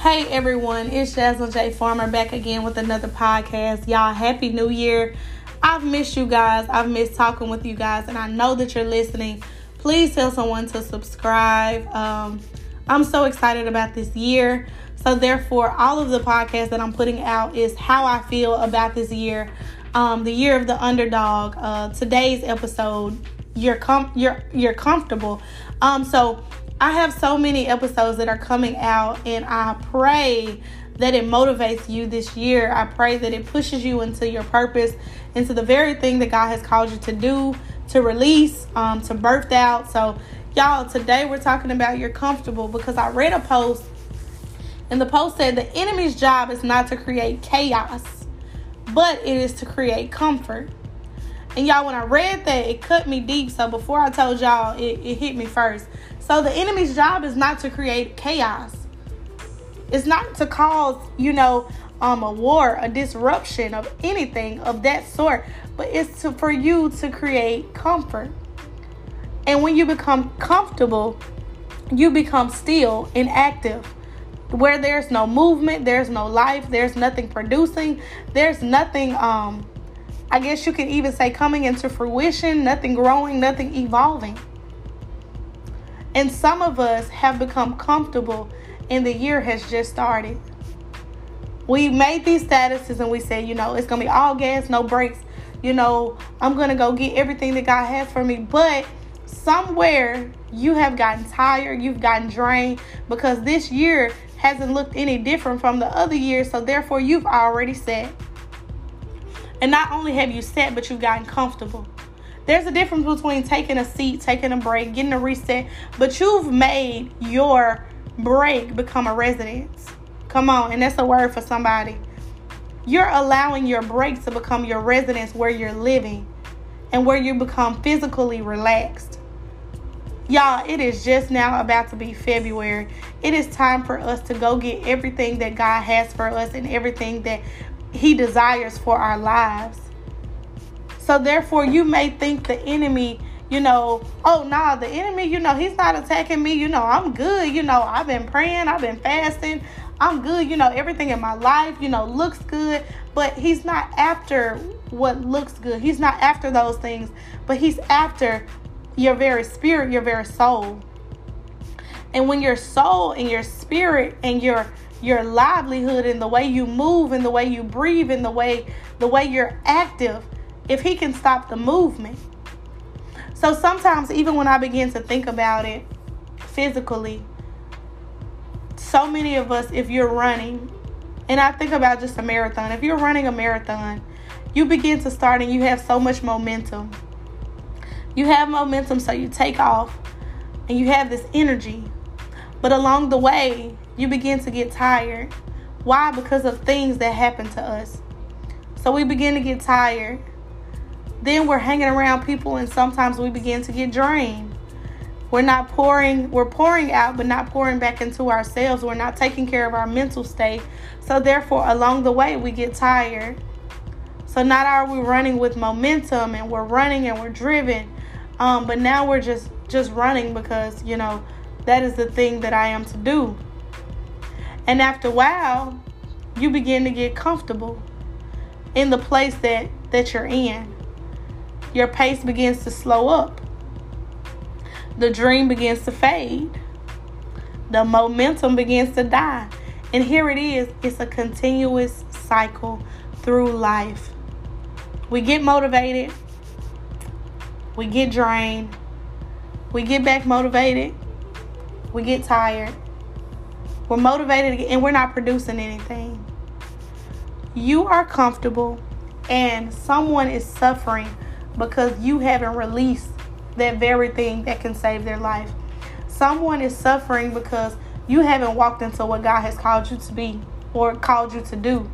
Hey everyone, it's Jasmine J. Farmer back again with another podcast. Y'all, happy new year. I've missed you guys. I've missed talking with you guys, and I know that you're listening. Please tell someone to subscribe. Um, I'm so excited about this year. So, therefore, all of the podcasts that I'm putting out is how I feel about this year, um, the year of the underdog. Uh, today's episode, you're com- you're you're comfortable. Um, so I have so many episodes that are coming out, and I pray that it motivates you this year. I pray that it pushes you into your purpose, into the very thing that God has called you to do, to release, um, to birth out. So, y'all, today we're talking about you're comfortable because I read a post, and the post said the enemy's job is not to create chaos, but it is to create comfort. And y'all, when I read that, it cut me deep. So before I told y'all, it, it hit me first. So the enemy's job is not to create chaos. It's not to cause, you know, um, a war, a disruption of anything of that sort, but it's to, for you to create comfort. And when you become comfortable, you become still inactive. Where there's no movement, there's no life, there's nothing producing, there's nothing um I guess you could even say coming into fruition, nothing growing, nothing evolving. And some of us have become comfortable and the year has just started. We made these statuses and we said, you know, it's going to be all gas, no brakes. You know, I'm going to go get everything that God has for me. But somewhere you have gotten tired, you've gotten drained because this year hasn't looked any different from the other years. So therefore, you've already said, and not only have you sat, but you've gotten comfortable. There's a difference between taking a seat, taking a break, getting a reset, but you've made your break become a residence. Come on, and that's a word for somebody. You're allowing your break to become your residence where you're living and where you become physically relaxed. Y'all, it is just now about to be February. It is time for us to go get everything that God has for us and everything that he desires for our lives. So therefore, you may think the enemy, you know, oh nah, the enemy, you know, he's not attacking me. You know, I'm good. You know, I've been praying, I've been fasting, I'm good. You know, everything in my life, you know, looks good. But he's not after what looks good. He's not after those things, but he's after your very spirit, your very soul. And when your soul and your spirit and your your livelihood and the way you move and the way you breathe and the way the way you're active if he can stop the movement. So sometimes even when i begin to think about it physically so many of us if you're running and i think about just a marathon if you're running a marathon you begin to start and you have so much momentum. You have momentum so you take off and you have this energy. But along the way you begin to get tired. Why? Because of things that happen to us. So we begin to get tired. Then we're hanging around people and sometimes we begin to get drained. We're not pouring, we're pouring out, but not pouring back into ourselves. We're not taking care of our mental state. So therefore, along the way, we get tired. So not are we running with momentum and we're running and we're driven. Um, but now we're just just running because, you know, that is the thing that I am to do. And after a while, you begin to get comfortable in the place that, that you're in. Your pace begins to slow up. The dream begins to fade. The momentum begins to die. And here it is it's a continuous cycle through life. We get motivated, we get drained, we get back motivated, we get tired, we're motivated and we're not producing anything. You are comfortable and someone is suffering because you haven't released that very thing that can save their life. Someone is suffering because you haven't walked into what God has called you to be or called you to do.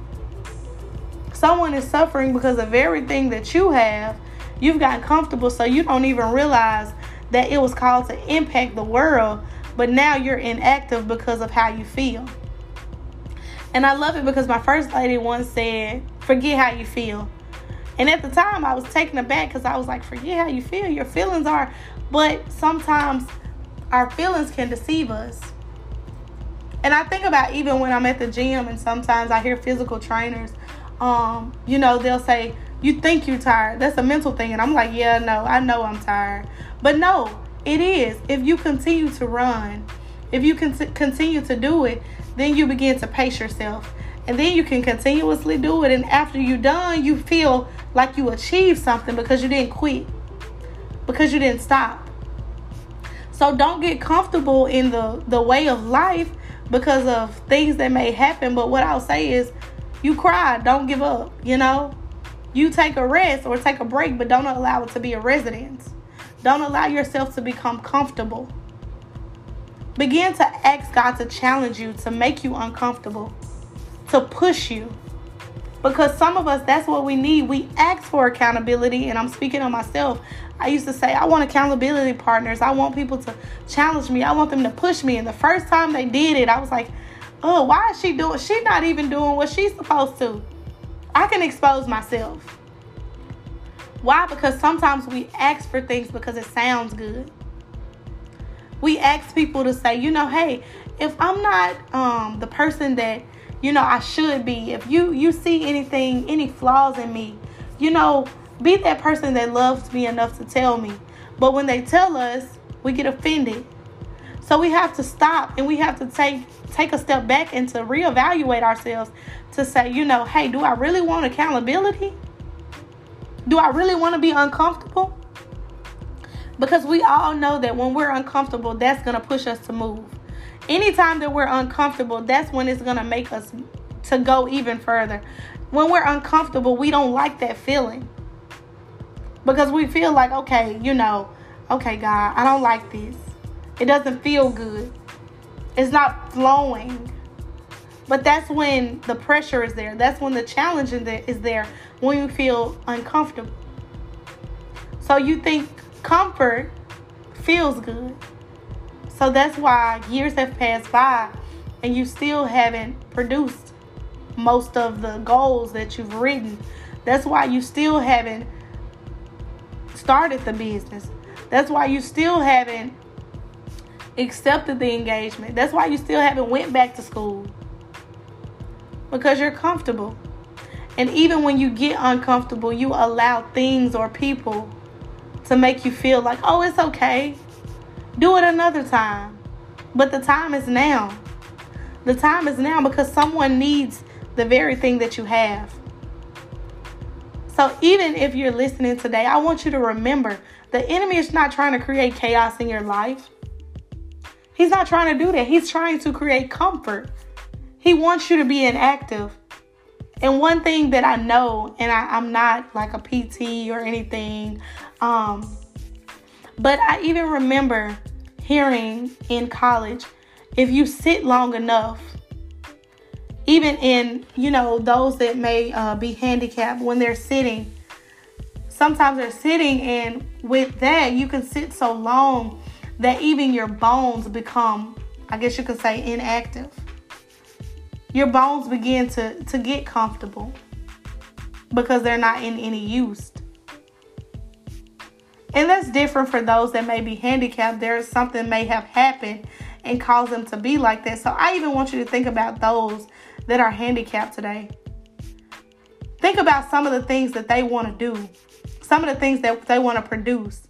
Someone is suffering because of everything that you have, you've gotten comfortable so you don't even realize that it was called to impact the world but now you're inactive because of how you feel. And I love it because my first lady once said, Forget how you feel. And at the time, I was taken aback because I was like, Forget how you feel. Your feelings are. But sometimes our feelings can deceive us. And I think about even when I'm at the gym and sometimes I hear physical trainers, um, you know, they'll say, You think you're tired. That's a mental thing. And I'm like, Yeah, no, I know I'm tired. But no, it is. If you continue to run, if you can continue to do it, then you begin to pace yourself. And then you can continuously do it. And after you're done, you feel like you achieved something because you didn't quit, because you didn't stop. So don't get comfortable in the, the way of life because of things that may happen. But what I'll say is, you cry, don't give up, you know? You take a rest or take a break, but don't allow it to be a residence. Don't allow yourself to become comfortable. Begin to ask God to challenge you, to make you uncomfortable, to push you. Because some of us, that's what we need. We ask for accountability, and I'm speaking on myself. I used to say, I want accountability partners. I want people to challenge me. I want them to push me. And the first time they did it, I was like, oh, why is she doing? She's not even doing what she's supposed to. I can expose myself. Why? Because sometimes we ask for things because it sounds good. We ask people to say, you know, hey, if I'm not um, the person that you know I should be, if you you see anything, any flaws in me, you know, be that person that loves me enough to tell me. But when they tell us, we get offended. So we have to stop and we have to take take a step back and to reevaluate ourselves to say, you know, hey, do I really want accountability? Do I really want to be uncomfortable? Because we all know that when we're uncomfortable, that's going to push us to move. Anytime that we're uncomfortable, that's when it's going to make us to go even further. When we're uncomfortable, we don't like that feeling. Because we feel like, okay, you know, okay, God, I don't like this. It doesn't feel good. It's not flowing. But that's when the pressure is there. That's when the challenge is there when you feel uncomfortable. So you think comfort feels good. So that's why years have passed by and you still haven't produced most of the goals that you've written. That's why you still haven't started the business. That's why you still haven't accepted the engagement. That's why you still haven't went back to school. Because you're comfortable. And even when you get uncomfortable, you allow things or people to make you feel like, oh, it's okay. Do it another time. But the time is now. The time is now because someone needs the very thing that you have. So even if you're listening today, I want you to remember the enemy is not trying to create chaos in your life. He's not trying to do that. He's trying to create comfort. He wants you to be inactive. And one thing that I know, and I, am not like a PT or anything, um, but I even remember hearing in college if you sit long enough, even in, you know, those that may uh, be handicapped when they're sitting, sometimes they're sitting, and with that, you can sit so long that even your bones become, I guess you could say, inactive. Your bones begin to, to get comfortable because they're not in any use. And that's different for those that may be handicapped. There's something may have happened and caused them to be like that. So I even want you to think about those that are handicapped today. Think about some of the things that they want to do, some of the things that they want to produce.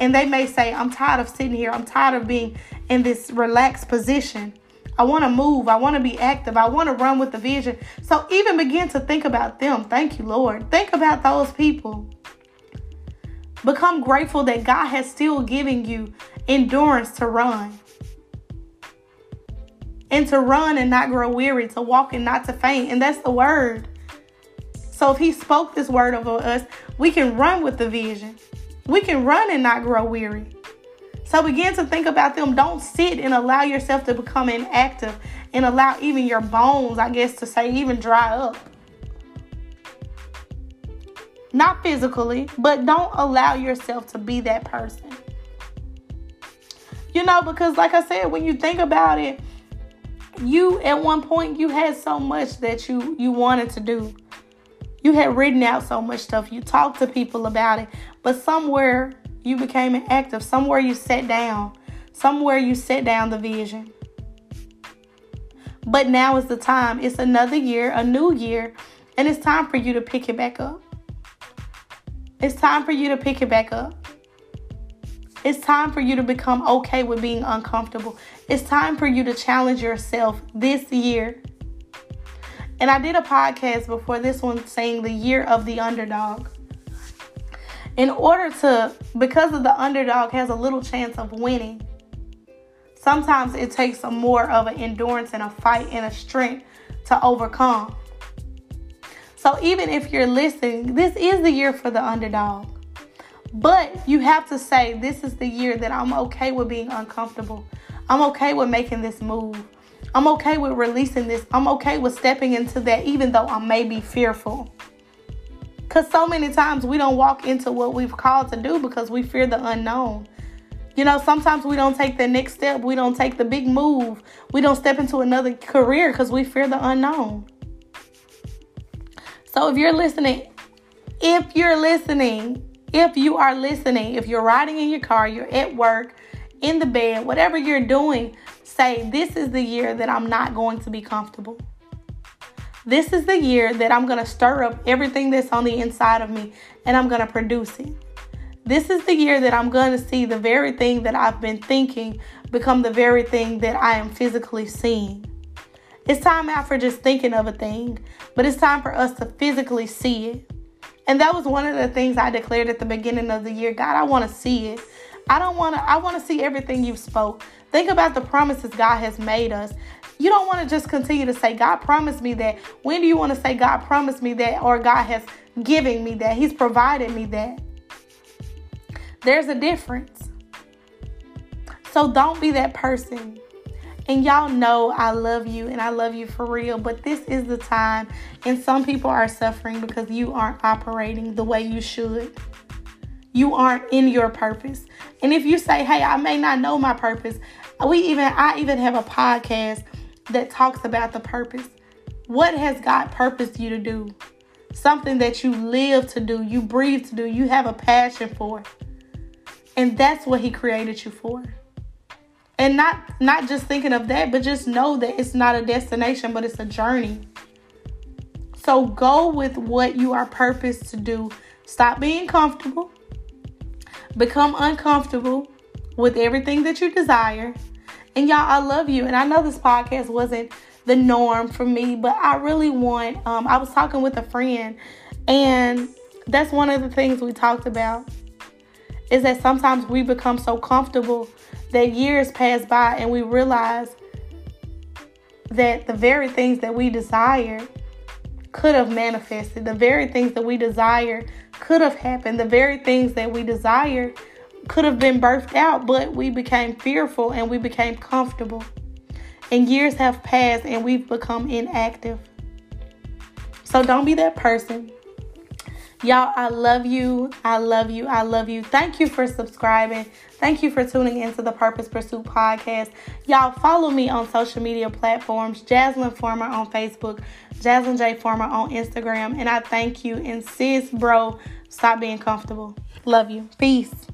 And they may say, I'm tired of sitting here. I'm tired of being in this relaxed position. I want to move. I want to be active. I want to run with the vision. So even begin to think about them. Thank you, Lord. Think about those people. Become grateful that God has still given you endurance to run. And to run and not grow weary, to walk and not to faint. And that's the word. So if He spoke this word over us, we can run with the vision. We can run and not grow weary. So begin to think about them. Don't sit and allow yourself to become inactive and allow even your bones, I guess, to say, even dry up. Not physically, but don't allow yourself to be that person. You know, because like I said, when you think about it, you at one point you had so much that you you wanted to do. You had written out so much stuff. You talked to people about it, but somewhere you became inactive. Somewhere you sat down. Somewhere you set down the vision. But now is the time. It's another year, a new year, and it's time for you to pick it back up. It's time for you to pick it back up. It's time for you to become okay with being uncomfortable. It's time for you to challenge yourself this year. And I did a podcast before this one saying the year of the underdog. In order to, because of the underdog has a little chance of winning, sometimes it takes a more of an endurance and a fight and a strength to overcome. So even if you're listening, this is the year for the underdog. But you have to say, this is the year that I'm okay with being uncomfortable. I'm okay with making this move. I'm okay with releasing this. I'm okay with stepping into that, even though I may be fearful. Because so many times we don't walk into what we've called to do because we fear the unknown. You know, sometimes we don't take the next step. We don't take the big move. We don't step into another career because we fear the unknown. So if you're listening, if you're listening, if you are listening, if you're riding in your car, you're at work, in the bed, whatever you're doing, say, This is the year that I'm not going to be comfortable. This is the year that I'm going to stir up everything that's on the inside of me and I'm going to produce it. This is the year that I'm going to see the very thing that I've been thinking become the very thing that I am physically seeing. It's time out for just thinking of a thing, but it's time for us to physically see it. And that was one of the things I declared at the beginning of the year. God, I want to see it. I don't want to I want to see everything you've spoke. Think about the promises God has made us. You don't want to just continue to say God promised me that. When do you want to say God promised me that or God has given me that? He's provided me that. There's a difference. So don't be that person and y'all know I love you and I love you for real, but this is the time. And some people are suffering because you aren't operating the way you should. You aren't in your purpose. And if you say, hey, I may not know my purpose, we even I even have a podcast that talks about the purpose. What has God purposed you to do? Something that you live to do, you breathe to do, you have a passion for. And that's what he created you for and not not just thinking of that but just know that it's not a destination but it's a journey so go with what you are purposed to do stop being comfortable become uncomfortable with everything that you desire. And y'all i love you. And i know this podcast wasn't the norm for me but i really want um, i was talking with a friend and that's one of the things we talked about is that sometimes we become so comfortable that years pass by and we realize that the very things that we desire could have manifested. The very things that we desire could have happened. The very things that we desire could have been birthed out, but we became fearful and we became comfortable. And years have passed and we've become inactive. So don't be that person. Y'all, I love you. I love you. I love you. Thank you for subscribing. Thank you for tuning into the Purpose Pursuit podcast. Y'all, follow me on social media platforms Jaslyn Farmer on Facebook, Jaslyn J. Farmer on Instagram. And I thank you. And sis, bro, stop being comfortable. Love you. Peace.